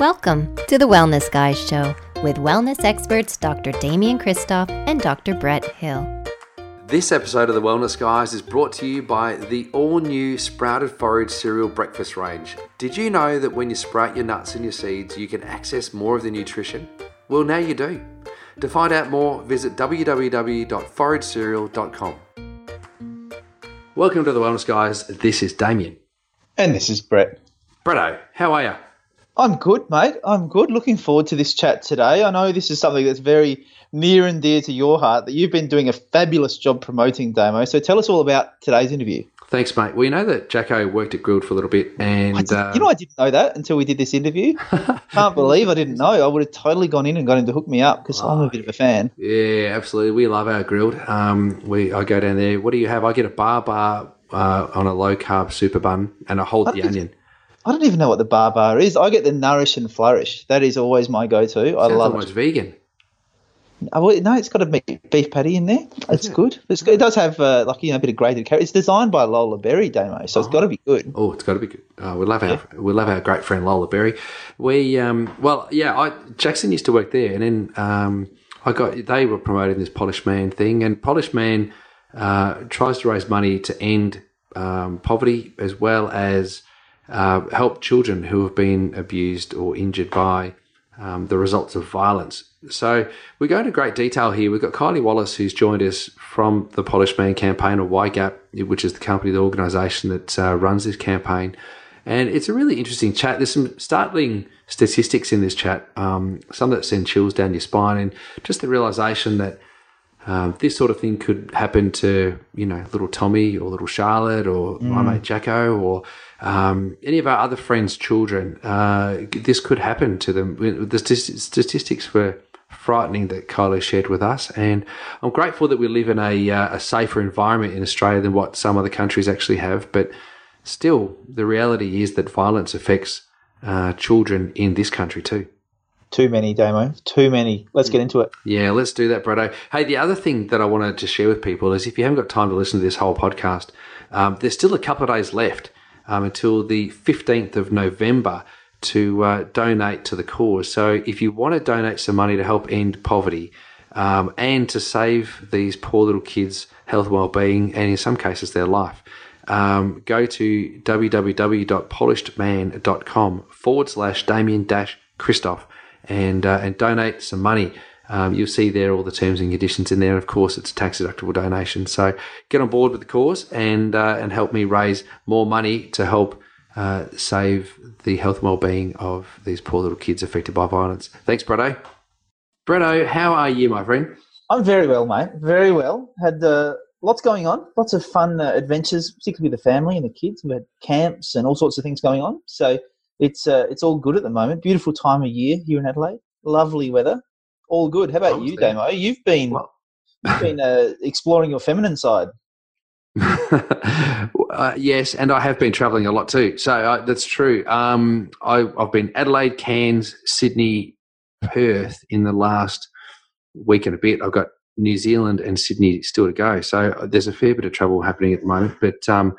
Welcome to the Wellness Guys Show with wellness experts Dr. Damian Kristof and Dr. Brett Hill. This episode of The Wellness Guys is brought to you by the all new Sprouted Forage cereal breakfast range. Did you know that when you sprout your nuts and your seeds, you can access more of the nutrition? Well, now you do. To find out more, visit www.foragecereal.com. Welcome to The Wellness Guys. This is Damian. And this is Brett. Bretto, how are you? I'm good, mate. I'm good. Looking forward to this chat today. I know this is something that's very near and dear to your heart that you've been doing a fabulous job promoting, Damo. So tell us all about today's interview. Thanks, mate. Well, you know that Jacko worked at Grilled for a little bit, and did, uh, you know I didn't know that until we did this interview. Can't believe I didn't know. I would have totally gone in and got him to hook me up because I'm a bit of a fan. yeah, absolutely. We love our grilled. Um, we I go down there. What do you have? I get a bar bar uh, on a low carb super bun, and I hold the think- onion. I don't even know what the bar bar is. I get the Nourish and Flourish. That is always my go-to. I love almost it. vegan. Oh, no, it's got a beef patty in there. It's good. It's, it does have uh, like you know a bit of grated carrot. It's designed by Lola Berry, Damo, so it's got to be good. Oh, it's got to be good. Oh, we love our we love our great friend Lola Berry. We um, well, yeah, I Jackson used to work there, and then um, I got they were promoting this Polish Man thing, and Polish Man uh, tries to raise money to end um, poverty as well as uh, help children who have been abused or injured by um, the results of violence. So we go into great detail here. We've got Kylie Wallace, who's joined us from the Polish Man campaign, or YGAP, which is the company, the organisation that uh, runs this campaign. And it's a really interesting chat. There's some startling statistics in this chat, um, some that send chills down your spine, and just the realization that um, this sort of thing could happen to, you know, little Tommy or little Charlotte or my mate Jacko or um, any of our other friends' children. Uh, this could happen to them. The st- statistics were frightening that Kylie shared with us, and I'm grateful that we live in a, uh, a safer environment in Australia than what some other countries actually have. But still, the reality is that violence affects uh, children in this country too. Too many, Damo. Too many. Let's get into it. Yeah, let's do that, Bretto. Hey, the other thing that I wanted to share with people is if you haven't got time to listen to this whole podcast, um, there's still a couple of days left um, until the 15th of November to uh, donate to the cause. So if you want to donate some money to help end poverty um, and to save these poor little kids' health well-being, and in some cases their life, um, go to www.polishedman.com forward slash Damian dash Kristof and uh, and donate some money. Um, you'll see there all the terms and conditions in there. Of course, it's a tax deductible donation. So get on board with the cause and uh, and help me raise more money to help uh, save the health and well-being of these poor little kids affected by violence. Thanks, Bretto. Bretto, how are you, my friend? I'm very well, mate. Very well. Had uh, lots going on. Lots of fun uh, adventures, particularly with the family and the kids. We had camps and all sorts of things going on. So it's uh, it's all good at the moment. Beautiful time of year here in Adelaide. Lovely weather. All good. How about you, Lovely. Damo? You've been Well- you've been uh, exploring your feminine side. uh, yes, and I have been travelling a lot too. So uh, that's true. Um, I, I've been Adelaide, Cairns, Sydney, Perth in the last week and a bit. I've got New Zealand and Sydney still to go. So uh, there's a fair bit of travel happening at the moment, but um,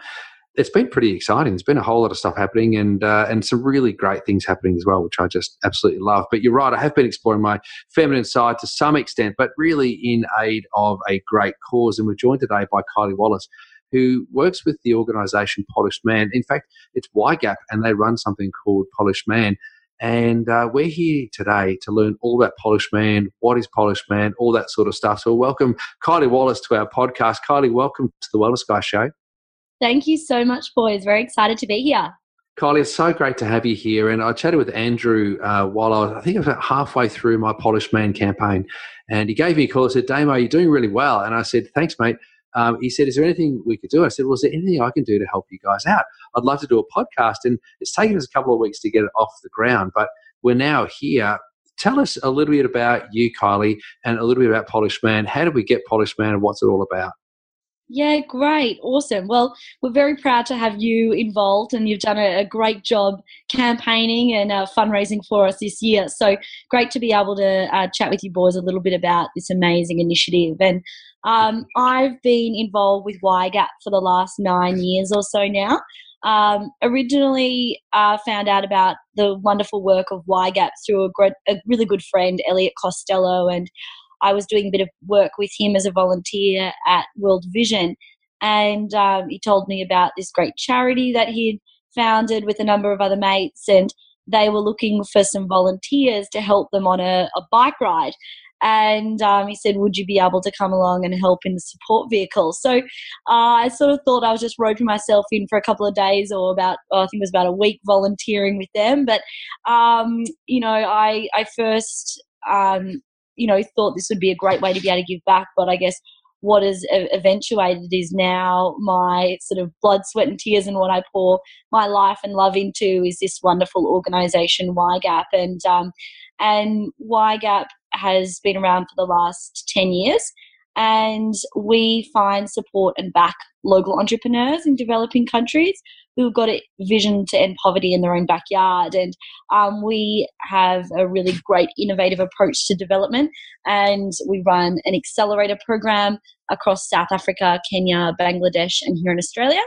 it's been pretty exciting. There's been a whole lot of stuff happening, and uh, and some really great things happening as well, which I just absolutely love. But you're right, I have been exploring my feminine side to some extent, but really in aid of a great cause. And we're joined today by Kylie Wallace, who works with the organisation Polished Man. In fact, it's YGAP, and they run something called Polished Man. And uh, we're here today to learn all about Polished Man, what is Polished Man, all that sort of stuff. So, welcome Kylie Wallace to our podcast. Kylie, welcome to the Wellness Guy Show. Thank you so much, boys. Very excited to be here. Kylie, it's so great to have you here. And I chatted with Andrew uh, while I was, I think about halfway through my Polish Man campaign. And he gave me a call and said, Damo, you're doing really well. And I said, thanks, mate. Um, he said, is there anything we could do? I said, well, is there anything I can do to help you guys out? I'd love to do a podcast. And it's taken us a couple of weeks to get it off the ground, but we're now here. Tell us a little bit about you, Kylie, and a little bit about Polish Man. How did we get Polish Man and what's it all about? Yeah, great. Awesome. Well, we're very proud to have you involved, and you've done a, great job campaigning and uh, fundraising for us this year. So great to be able to uh, chat with you boys a little bit about this amazing initiative. And um, I've been involved with YGAP for the last nine years or so now. um, originally uh, found out about the wonderful work of YGAP through a, great, a really good friend, Elliot Costello, and I was doing a bit of work with him as a volunteer at World Vision. And um, he told me about this great charity that he'd founded with a number of other mates, and they were looking for some volunteers to help them on a, a bike ride and um, he said, "Would you be able to come along and help in the support vehicle?" So uh, I sort of thought I was just roping myself in for a couple of days, or about oh, I think it was about a week volunteering with them. But um, you know, I I first um, you know thought this would be a great way to be able to give back, but I guess what has eventuated is now my sort of blood, sweat, and tears, and what I pour my life and love into is this wonderful organisation, YGAP, and um, and YGAP has been around for the last 10 years. And we find support and back local entrepreneurs in developing countries who've got a vision to end poverty in their own backyard. And um, we have a really great innovative approach to development. And we run an accelerator program across South Africa, Kenya, Bangladesh, and here in Australia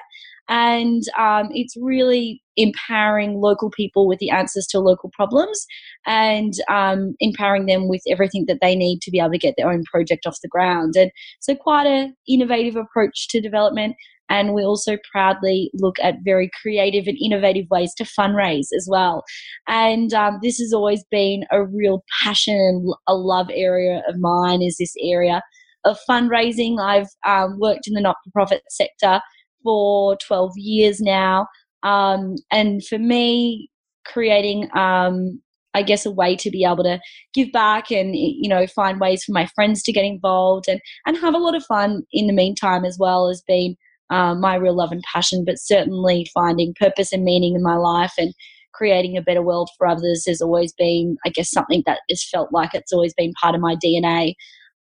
and um, it's really empowering local people with the answers to local problems and um, empowering them with everything that they need to be able to get their own project off the ground and so quite an innovative approach to development and we also proudly look at very creative and innovative ways to fundraise as well. And um, this has always been a real passion and a love area of mine. Is this area of fundraising? I've um, worked in the not-for-profit sector for 12 years now. Um, and for me, creating, um, I guess, a way to be able to give back and, you know, find ways for my friends to get involved and, and have a lot of fun in the meantime as well has been um, my real love and passion, but certainly finding purpose and meaning in my life and creating a better world for others has always been, I guess, something that has felt like it's always been part of my DNA.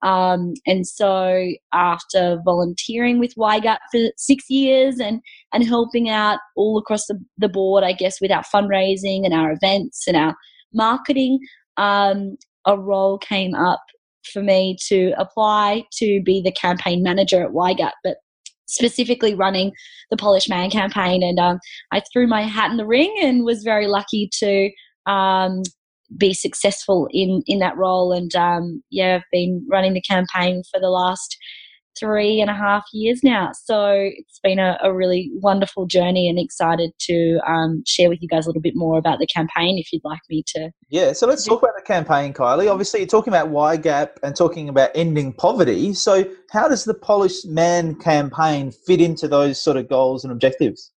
Um, and so after volunteering with YGAP for six years and, and helping out all across the, the board, I guess, with our fundraising and our events and our marketing, um, a role came up for me to apply to be the campaign manager at YGAP, but specifically running the Polish Man campaign. And um, I threw my hat in the ring and was very lucky to um, be successful in in that role. And um, yeah, I've been running the campaign for the last three and a half years now. So it's been a, a really wonderful journey and excited to um, share with you guys a little bit more about the campaign if you'd like me to. Yeah, so let's talk about the campaign, Kylie. Obviously, you're talking about YGAP and talking about ending poverty. So, how does the Polish Man campaign fit into those sort of goals and objectives?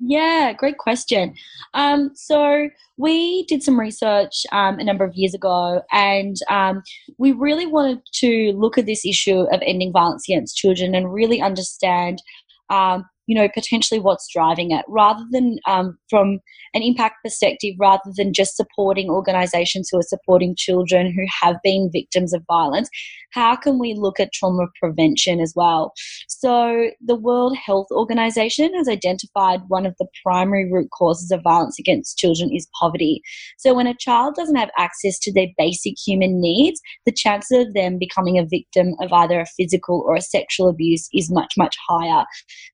Yeah, great question. Um, so we did some research um, a number of years ago, and um, we really wanted to look at this issue of ending violence against children and really understand um, you know, potentially what's driving it, rather than um, from an impact perspective, rather than just supporting organisations who are supporting children who have been victims of violence. How can we look at trauma prevention as well? So, the World Health Organization has identified one of the primary root causes of violence against children is poverty. So, when a child doesn't have access to their basic human needs, the chances of them becoming a victim of either a physical or a sexual abuse is much, much higher.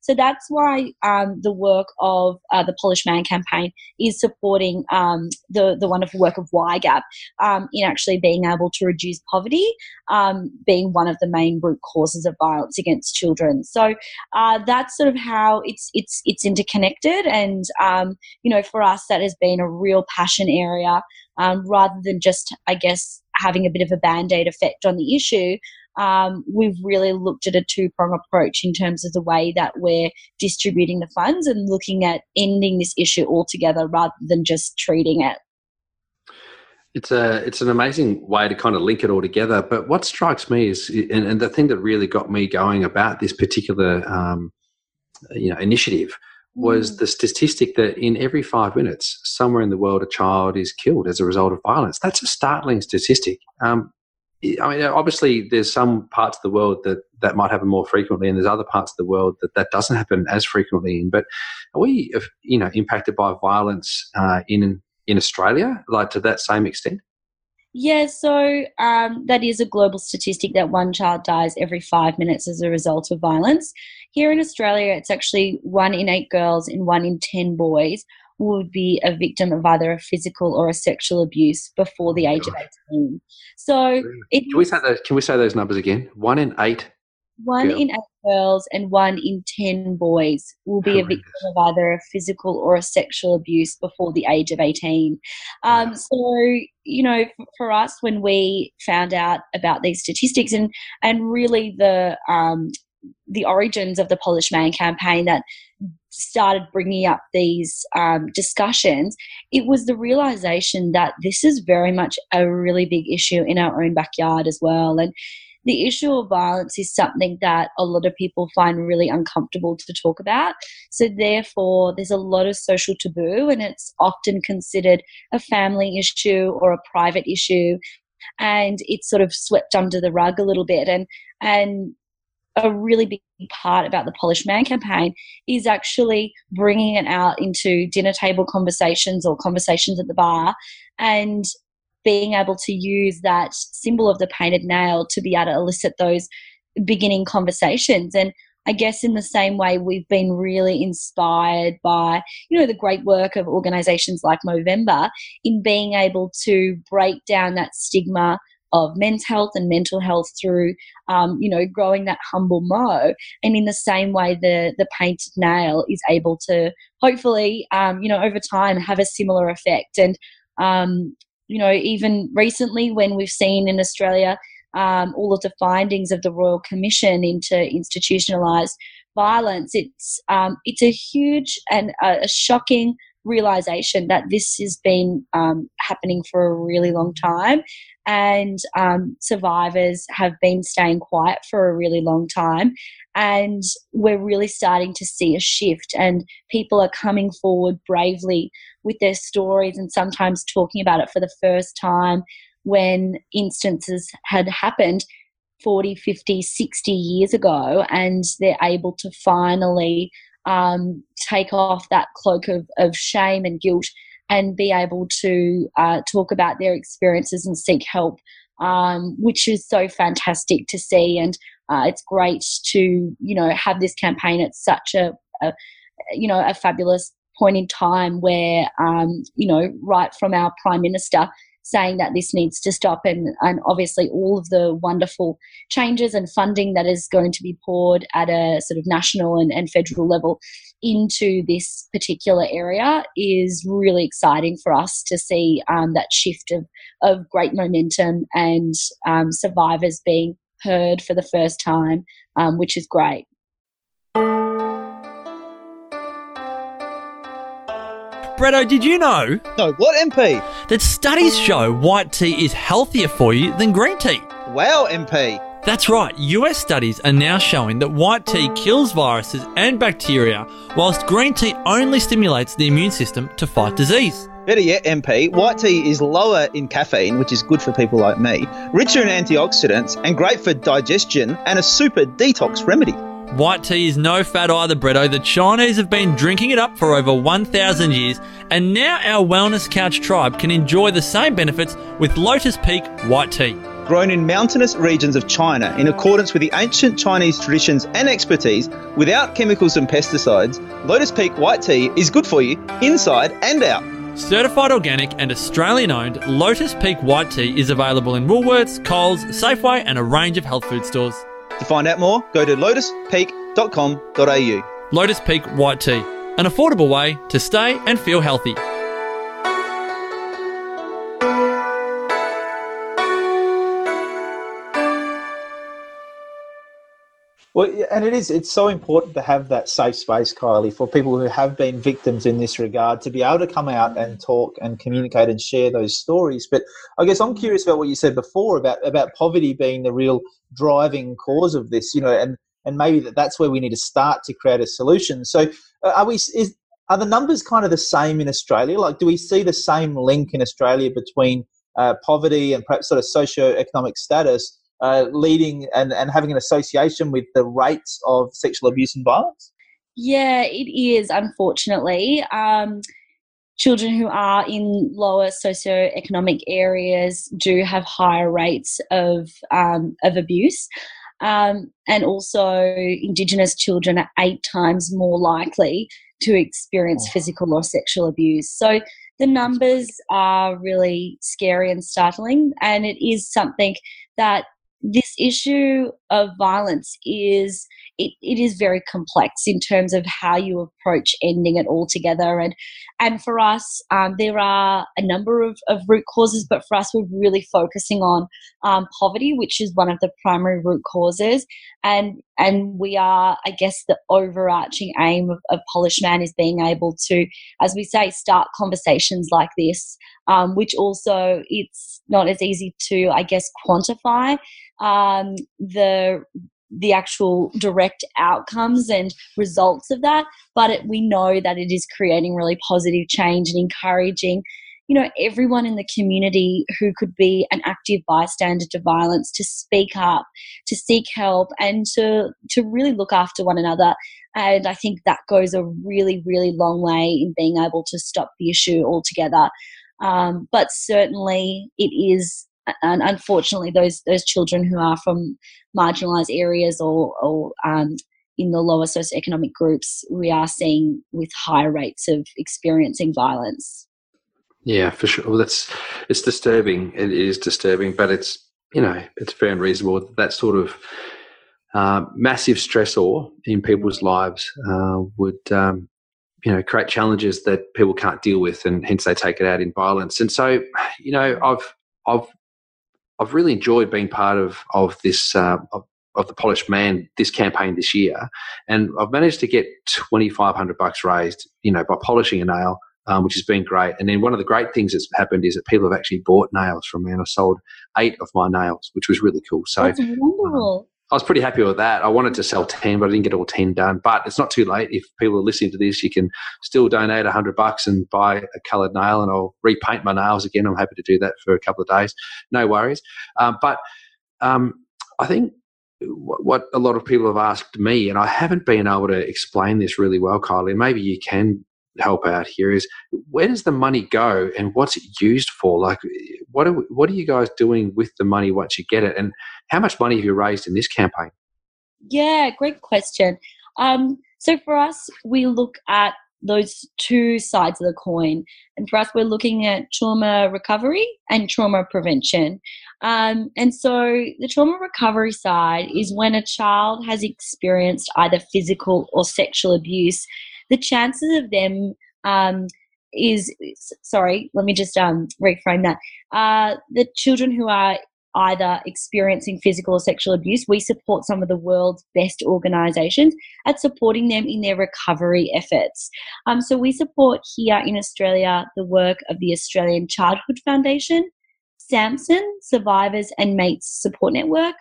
So, that's that's why um, the work of uh, the Polish Man campaign is supporting um, the, the wonderful work of YGAP um, in actually being able to reduce poverty, um, being one of the main root causes of violence against children. So uh, that's sort of how it's it's it's interconnected, and um, you know, for us, that has been a real passion area um, rather than just, I guess, having a bit of a band aid effect on the issue um, we've really looked at a two prong approach in terms of the way that we're distributing the funds and looking at ending this issue altogether rather than just treating it. It's a it's an amazing way to kind of link it all together. But what strikes me is, and, and the thing that really got me going about this particular um, you know initiative was mm. the statistic that in every five minutes, somewhere in the world, a child is killed as a result of violence. That's a startling statistic. Um, I mean, obviously, there's some parts of the world that that might happen more frequently, and there's other parts of the world that that doesn't happen as frequently in. But are we, you know, impacted by violence uh, in in Australia, like to that same extent? Yeah, so um, that is a global statistic that one child dies every five minutes as a result of violence. here in Australia, it's actually one in eight girls and one in 10 boys would be a victim of either a physical or a sexual abuse before the age of 18. So, can we say those, can we say those numbers again? One in eight one Girl. in eight girls and one in 10 boys will be a victim of either a physical or a sexual abuse before the age of 18. Um, so, you know, for us, when we found out about these statistics and, and really the, um, the origins of the Polish Man campaign that started bringing up these um, discussions, it was the realization that this is very much a really big issue in our own backyard as well. And the issue of violence is something that a lot of people find really uncomfortable to talk about. So, therefore, there's a lot of social taboo, and it's often considered a family issue or a private issue. And it's sort of swept under the rug a little bit. And, and a really big part about the Polish Man campaign is actually bringing it out into dinner table conversations or conversations at the bar and being able to use that symbol of the painted nail to be able to elicit those beginning conversations. And I guess in the same way, we've been really inspired by, you know, the great work of organizations like Movember in being able to break down that stigma of men's health and mental health through, um, you know, growing that humble mo. And in the same way, the the painted nail is able to hopefully, um, you know, over time have a similar effect. And um, you know, even recently when we've seen in Australia um, all of the findings of the Royal Commission into institutionalised violence, it's um, it's a huge and a, shocking realization that this has been um, happening for a really long time, and um, survivors have been staying quiet for a really long time, and we're really starting to see a shift, and people are coming forward bravely with their stories and sometimes talking about it for the first time when instances had happened 40, 50, 60 years ago, and they're able to finally um, take off that cloak of, of shame and guilt and be able to uh, talk about their experiences and seek help, um, which is so fantastic to see. And uh, it's great to, you know, have this campaign at such a, a you know, a fabulous point in time where, um, you know, right from our Prime Minister saying that this needs to stop, and, and obviously all of the wonderful changes and funding that is going to be poured at a sort of national and, and federal level into this particular area is really exciting for us to see um, that shift of, of great momentum and um, survivors being heard for the first time, um, which is great. Bretto, did you know? No, what MP? That studies show white tea is healthier for you than green tea. Wow, MP. That's right, US studies are now showing that white tea kills viruses and bacteria, whilst green tea only stimulates the immune system to fight disease. Better yet, MP, white tea is lower in caffeine, which is good for people like me, richer in antioxidants, and great for digestion, and a super detox remedy. White tea is no fad either, Bretto. The Chinese have been drinking it up for over 1,000 years, and now our Wellness Couch tribe can enjoy the same benefits with Lotus Peak White Tea. Grown in mountainous regions of China in accordance with the ancient Chinese traditions and expertise without chemicals and pesticides, Lotus Peak White Tea is good for you inside and out. Certified organic and Australian owned, Lotus Peak White Tea is available in Woolworths, Coles, Safeway, and a range of health food stores. To find out more, go to lotuspeak.com.au. Lotus Peak White Tea, an affordable way to stay and feel healthy. Well, and it is, it's so important to have that safe space, Kylie, for people who have been victims in this regard to be able to come out and talk and communicate and share those stories. But I guess I'm curious about what you said before about, about poverty being the real driving cause of this, you know, and, and maybe that that's where we need to start to create a solution. So uh, are we, is, are the numbers kind of the same in Australia? Like, do we see the same link in Australia between uh, poverty and perhaps sort of socio-economic status uh, leading and, and having an association with the rates of sexual abuse and violence? Yeah, it is, unfortunately. Um, children who are in lower socioeconomic areas do have higher rates of, um, of abuse. Um, and also, Indigenous children are eight times more likely to experience oh. physical or sexual abuse. So the numbers are really scary and startling, and it is something that this issue of violence is it, it is very complex in terms of how you approach ending it all together. And and for us um, there are a number of, of root causes but for us we're really focusing on um, poverty which is one of the primary root causes. And and we are i guess the overarching aim of, of polish man is being able to as we say start conversations like this um, which also it's not as easy to i guess quantify um, the the actual direct outcomes and results of that but it, we know that it is creating really positive change and encouraging you know everyone in the community who could be an active bystander to violence to speak up to seek help and to to really look after one another. And i think that goes a really really long way in being able to stop the issue altogether. Um, but certainly it is and unfortunately, those those children who are from marginalised areas or, or um, in the lower socioeconomic groups, we are seeing with higher rates of experiencing violence. Yeah, for sure. Well, that's it's disturbing. It is disturbing, but it's you know it's fair and reasonable that, that sort of uh, massive stressor in people's lives uh, would um, you know create challenges that people can't deal with, and hence they take it out in violence. And so, you know, I've I've I've really enjoyed being part of of this uh, of, of, the polished man this campaign this year, and I've managed to get twenty five hundred bucks raised, you know, by polishing a nail, um, which has been great. And then one of the great things that's happened is that people have actually bought nails from me, and I sold eight of my nails, which was really cool. So that's wonderful. Um, I was pretty happy with that. I wanted to sell 10, but I didn't get all 10 done. But it's not too late. If people are listening to this, you can still donate 100 bucks and buy a coloured nail, and I'll repaint my nails again. I'm happy to do that for a couple of days. No worries. Um, but um, I think what a lot of people have asked me, and I haven't been able to explain this really well, Kylie, maybe you can help out here is where does the money go and what's it used for like what are, what are you guys doing with the money once you get it and how much money have you raised in this campaign? Yeah, great question. Um, so for us, we look at those two sides of the coin. And for us, we're looking at trauma recovery and trauma prevention. Um, and so the trauma recovery side is when a child has experienced either physical or sexual abuse, the chances of them um, is sorry, let me just um, reframe that. Uh, the children who are either experiencing physical or sexual abuse, we support some of the world's best organisations at supporting them in their recovery efforts. Um, so we support here in Australia the work of the Australian Childhood Foundation, SAMSN Survivors and Mates Support Network,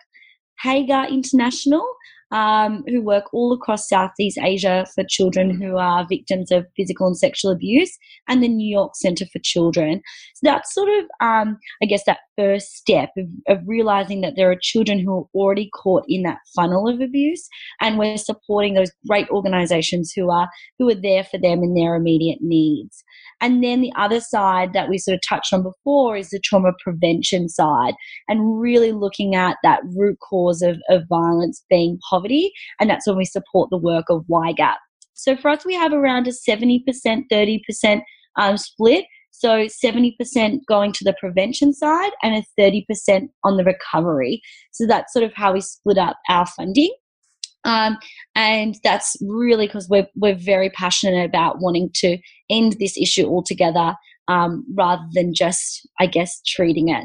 Hagar International, um, who work all across Southeast Asia for children who are victims of physical and sexual abuse, and the New York Center for Children. So that's sort of, um, I guess, that first step of, of realizing that there are children who are already caught in that funnel of abuse, and we're supporting those great organizations who are who are there for them in their immediate needs. And then the other side that we sort of touched on before is the trauma prevention side and really looking at that root cause of, of violence being poverty. And that's when we support the work of YGAP. So for us, we have around a 70%, 30% um, split. So 70% going to the prevention side and a 30% on the recovery. So that's sort of how we split up our funding. Um, and that's really because we're, we're very passionate about wanting to end this issue altogether um, rather than just, I guess, treating it.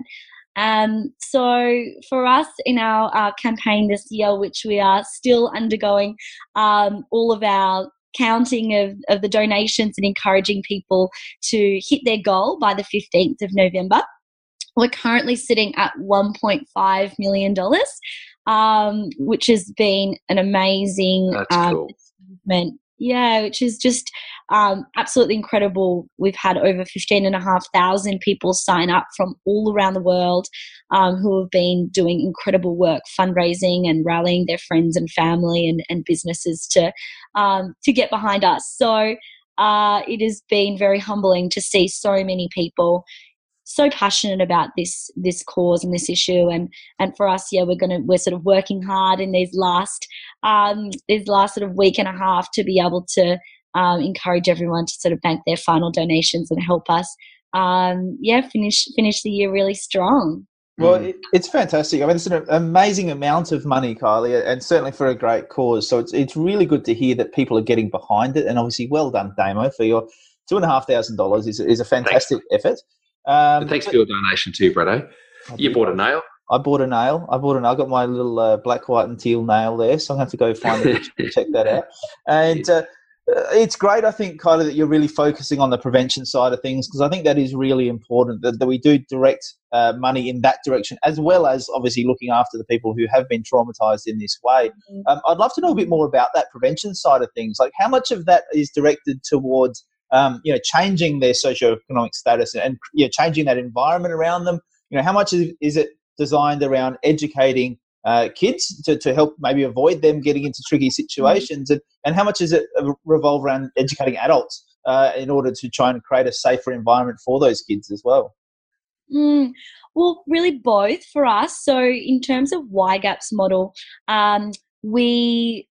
Um, so for us in our, campaign this year, which we are still undergoing um, all of our counting of, of the donations and encouraging people to hit their goal by the 15th of November. We're currently sitting at $1.5 million um, which has been an amazing um, cool. achievement. Yeah, which is just um, absolutely incredible. We've had over 15,500 people sign up from all around the world um, who have been doing incredible work fundraising and rallying their friends and family and, and businesses to, um, to get behind us. So uh, it has been very humbling to see so many people so passionate about this this cause and this issue and and for us yeah we're gonna we're sort of working hard in these last um these last sort of week and a half to be able to um, encourage everyone to sort of bank their final donations and help us um yeah finish finish the year really strong well, it, it's fantastic. I mean, it's an amazing amount of money, Kylie, and certainly for a great cause. So it's it's really good to hear that people are getting behind it. And obviously, well done, Damo, for your two and a half thousand dollars. is is a fantastic Thanks. effort. Um, thanks for your donation too, Bretto. You bought a nail. I bought a nail. I bought a nail. I got my little uh, black, white, and teal nail there, so I'm going to have to go find it and check that out. And uh, uh, it's great, I think, Kylie, that you're really focusing on the prevention side of things because I think that is really important that, that we do direct uh, money in that direction, as well as obviously looking after the people who have been traumatized in this way. Mm-hmm. Um, I'd love to know a bit more about that prevention side of things. Like, how much of that is directed towards um, you know, changing their socioeconomic status and you know, changing that environment around them. You know, how much is, is it designed around educating uh, kids to, to help maybe avoid them getting into tricky situations, and, and how much is it revolve around educating adults uh, in order to try and create a safer environment for those kids as well? Mm, well, really both for us. So, in terms of YGAP's model, um, we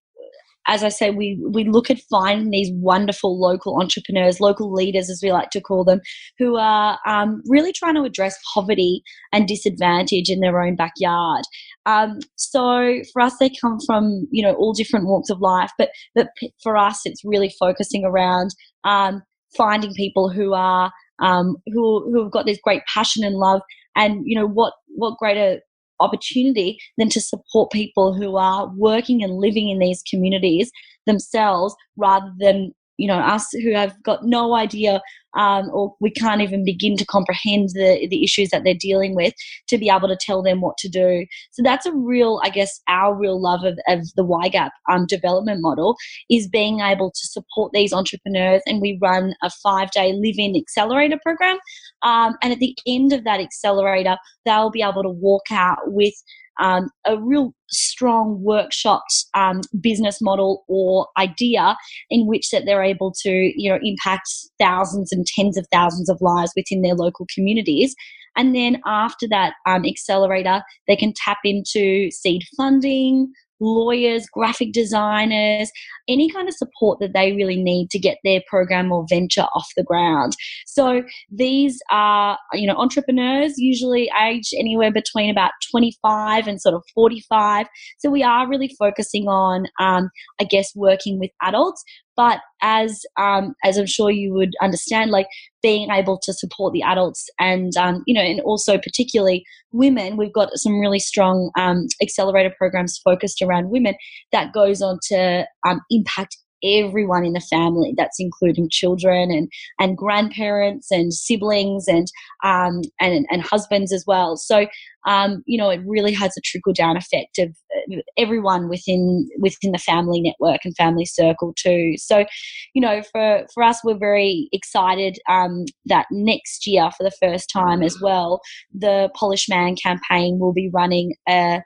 as I say, we, we look at finding these wonderful local entrepreneurs, local leaders, as we like to call them, who are um, really trying to address poverty and disadvantage in their own backyard. Um, so for us, they come from you know all different walks of life, but but for us, it's really focusing around um, finding people who are um, who who have got this great passion and love, and you know what what greater opportunity than to support people who are working and living in these communities themselves rather than you know us who have got no idea um, or we can't even begin to comprehend the the issues that they're dealing with to be able to tell them what to do. So that's a real i guess our real love of, of the ygap um, development model is being able to support these entrepreneurs and we run a five day live-in accelerator program. Um, and at the end of that accelerator they'll be able to walk out with um, a real strong workshops um, business model or idea in which that they're able to you know impact thousands and tens of thousands of lives within their local communities. And then after that um, accelerator they can tap into seed funding lawyers, graphic designers, any kind of support that they really need to get their program or venture off the ground. So these are, you know, entrepreneurs usually aged anywhere between about 25 and sort of 45. So we are really focusing on, um, I guess, working with adults, but as um, as I'm sure you would understand, like being able to support the adults and um, you know, and also particularly women, we've got some really strong um, accelerator programs focused around women that goes on to um, impact everyone in the family. That's including children and and grandparents and siblings and um, and and husbands as well. So um, you know, it really has a trickle down effect of uh, everyone within within the family network and family circle too. So, you know, for for us, we're very excited um, that next year, for the first time as well, the Polish Man campaign will be running a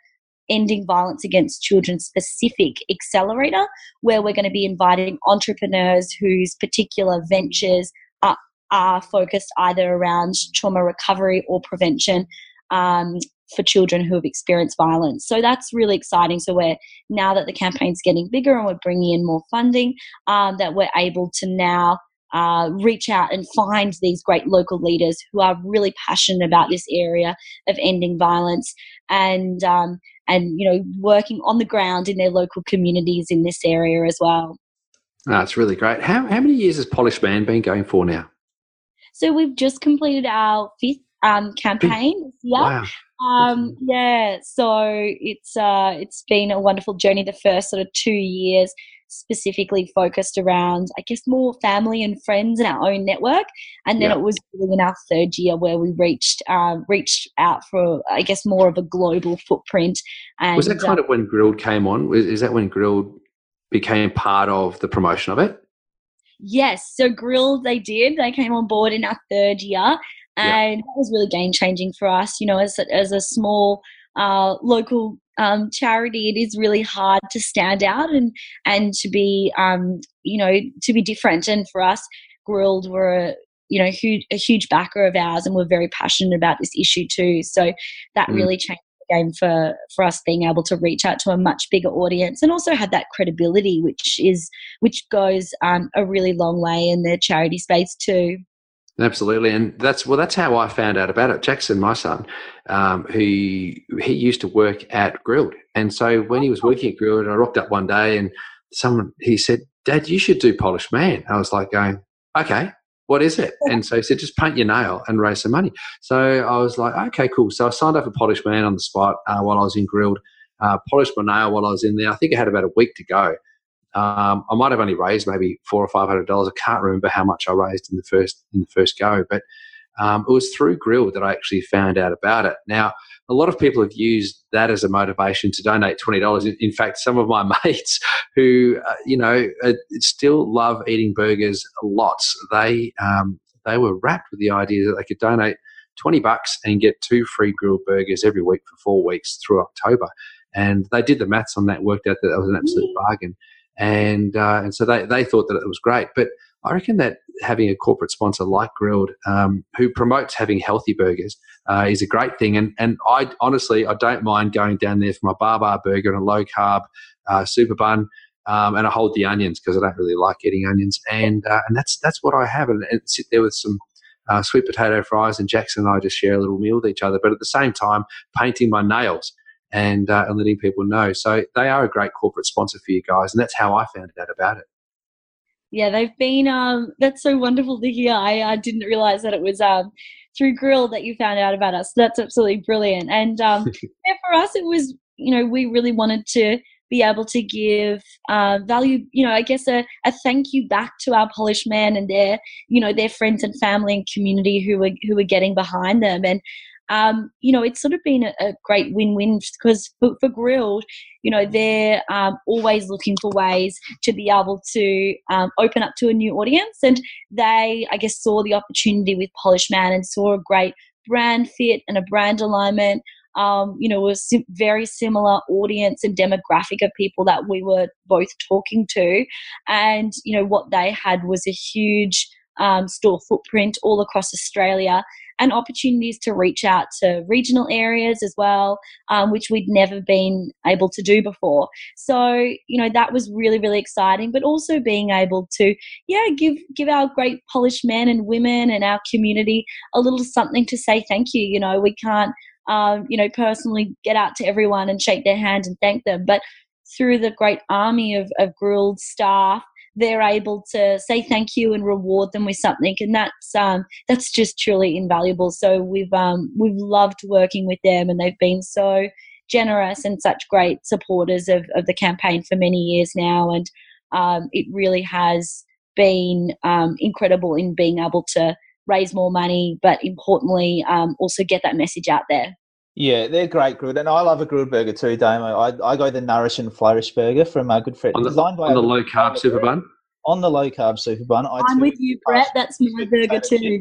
ending violence against children specific accelerator where we're going to be inviting entrepreneurs whose particular ventures are, are focused either around trauma recovery or prevention um, for children who have experienced violence. So that's really exciting. So we're now that the campaign's getting bigger and we're bringing in more funding, um, that we're able to now uh, reach out and find these great local leaders who are really passionate about this area of ending violence and um, and you know working on the ground in their local communities in this area as well. That's really great. How how many years has Polish Man been going for now? So we've just completed our fifth um, campaign. Yeah. Wow. Um, yeah. So it's uh, it's been a wonderful journey. The first sort of two years specifically focused around, I guess, more family and friends in our own network. And then yeah. it was really in our third year where we reached uh, reached out for, I guess, more of a global footprint. And, was that kind uh, of when Grilled came on? Is that when Grilled became part of the promotion of it? Yes. So Grilled, they did. They came on board in our third year. And yeah. that was really game changing for us, you know, as as a small uh, local um, charity, it is really hard to stand out and and to be um, you know to be different. And for us, Grilled were you know, huge, a huge backer of ours, and we're very passionate about this issue too. So that Mm. really changed the game for for us being able to reach out to a much bigger audience, and also had that credibility, which is which goes um, a really long way in the charity space too. Absolutely, and that's well. That's how I found out about it. Jackson, my son, um, who he used to work at Grilled, and so when he was working at Grilled, I rocked up one day and someone he said, "Dad, you should do Polish Man." I was like, going, "Okay, what is it?" And so he said, "Just paint your nail and raise some money." So I was like, "Okay, cool." So I signed up for Polish Man on the spot uh, while I was in Grilled. Uh, polished my nail while I was in there. I think I had about a week to go. Um, I might have only raised maybe four or five hundred dollars. I can't remember how much I raised in the first in the first go, but um, it was through Grill that I actually found out about it. Now, a lot of people have used that as a motivation to donate twenty dollars. In, fact, some of my mates who uh, you know uh, still love eating burgers lots, they um, they were rapt with the idea that they could donate twenty bucks and get two free grilled burgers every week for four weeks through October. And they did the maths on that, worked out that that was an absolute bargain and uh, and so they, they thought that it was great. But I reckon that having a corporate sponsor like Grilled, um, who promotes having healthy burgers, uh, is a great thing. And and I honestly I don't mind going down there for my bar bar burger and a low carb uh, super bun. Um, and I hold the onions because I don't really like eating onions, and uh, and that's that's what I have, and, and sit there with some uh, sweet potato fries, and Jackson and I just share a little meal with each other, but at the same time painting my nails and, uh, and letting people know. So they are a great corporate sponsor for you guys, and that's how I found out about it. Yeah, they've been. Um, that's so wonderful to hear. I, I didn't realize that it was um, through Grill that you found out about us. That's absolutely brilliant. And um, yeah, for us, it was you know we really wanted to be able to give uh, value. You know, I guess a, a thank you back to our Polish men and their you know their friends and family and community who were who were getting behind them and um, you know, it's sort of been a, a great win-win because for, for, Grilled, you know, they're um, always looking for ways to be able to um, open up to a new audience, and they, I guess, saw the opportunity with Polish Man and saw a great brand fit and a brand alignment. Um, you know, a sim- very similar audience and demographic of people that we were both talking to, and you know what they had was a huge um, store footprint all across Australia and opportunities to reach out to regional areas as well, um, which we'd never been able to do before. So, you know, that was really, really exciting, but also being able to, yeah, give, give our great Polish men and women and our community a little something to say thank you. You know, we can't, um, you know, personally get out to everyone and shake their hand and thank them, but through the great army of, of grilled staff they're able to say thank you and reward them with something, and that's um, that's just truly invaluable. So we've um, we've loved working with them, and they've been so generous and such great supporters of, of the campaign for many years now, and um, it really has been um, incredible in being able to raise more money, but importantly, um, also get that message out there. Yeah, they're great grilled, and I love a grilled burger too, Damo. I, I go the Nourish and Flourish burger from our good friend, on the, designed by on the low carb super bun. On the low carb super bun, I I'm with you, Brett. That's my burger too.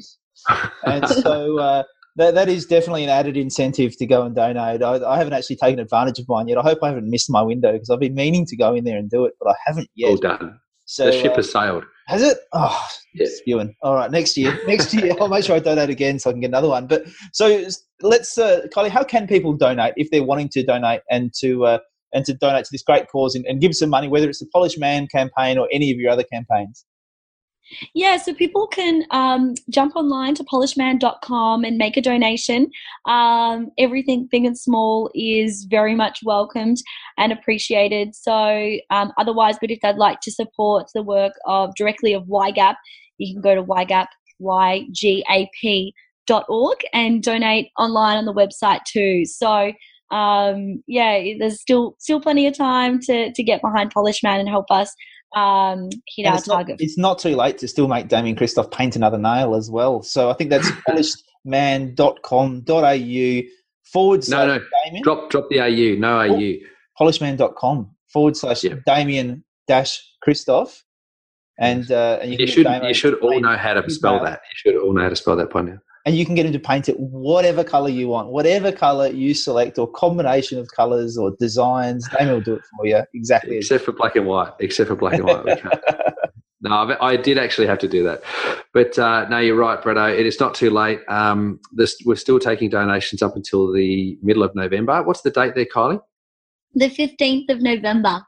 and so uh, that that is definitely an added incentive to go and donate. I, I, haven't actually taken advantage of mine yet. I hope I haven't missed my window because I've been meaning to go in there and do it, but I haven't yet. All done. So the ship has sailed. Has it? Oh, yeah. spewing. All right, next year. Next year, I'll make sure I donate again so I can get another one. But so let's, uh, Kylie, how can people donate if they're wanting to donate and to uh, and to donate to this great cause and, and give some money, whether it's the Polish Man campaign or any of your other campaigns? Yeah, so people can um, jump online to polishman.com and make a donation. Um, everything, big and small, is very much welcomed and appreciated. So, um, otherwise, but if they'd like to support the work of directly of YGAP, you can go to YGAP, Y-G-A-P dot org and donate online on the website too. So, um, yeah, there's still still plenty of time to to get behind Polishman and help us um, hit and our it's target. Not, it's not too late to still make Damian Kristof paint another nail as well. So I think that's polishedman.com.au forward slash no, no. Damian. Drop, drop the AU. No Oh. AU. Polishman.com forward slash Yeah. Damian dash Kristof. And, uh, and you, You should, you should all know how to spell that. You should all know how to spell that by now. And you can get him to paint it whatever color you want, whatever color you select, or combination of colors or designs. Damian will do it for you exactly. as- Except for black and white. Except for black and white. We can't. No, I did actually have to do that. But uh, no, you're right, Bretto. It is not too late. Um, this, we're still taking donations up until the middle of November. What's the date there, Kylie? The 15th of November.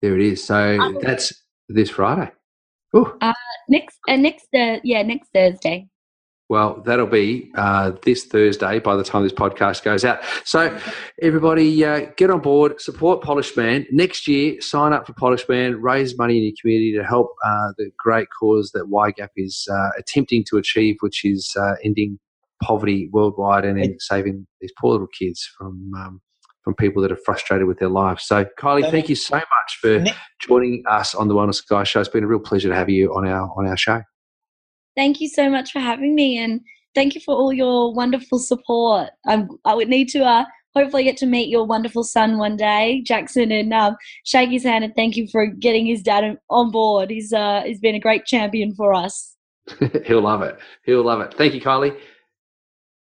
There it is. So um, that's this Friday. Ooh. Uh, next, uh, next, uh, yeah, next Thursday. Well, that'll be uh, this Thursday by the time this podcast goes out. So, everybody, uh, get on board, support Polish Man. Next year, sign up for Polish Man, raise money in your community to help uh, the great cause that YGAP is uh, attempting to achieve, which is uh, ending poverty worldwide and saving these poor little kids from. Um, from people that are frustrated with their lives. So, Kylie, thank you so much for joining us on the Wellness Guy Show. It's been a real pleasure to have you on our on our show. Thank you so much for having me, and thank you for all your wonderful support. I'm, I would need to uh, hopefully get to meet your wonderful son one day, Jackson, and um, shake his hand and thank you for getting his dad on board. He's uh, he's been a great champion for us. He'll love it. He'll love it. Thank you, Kylie.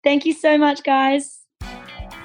Thank you so much, guys.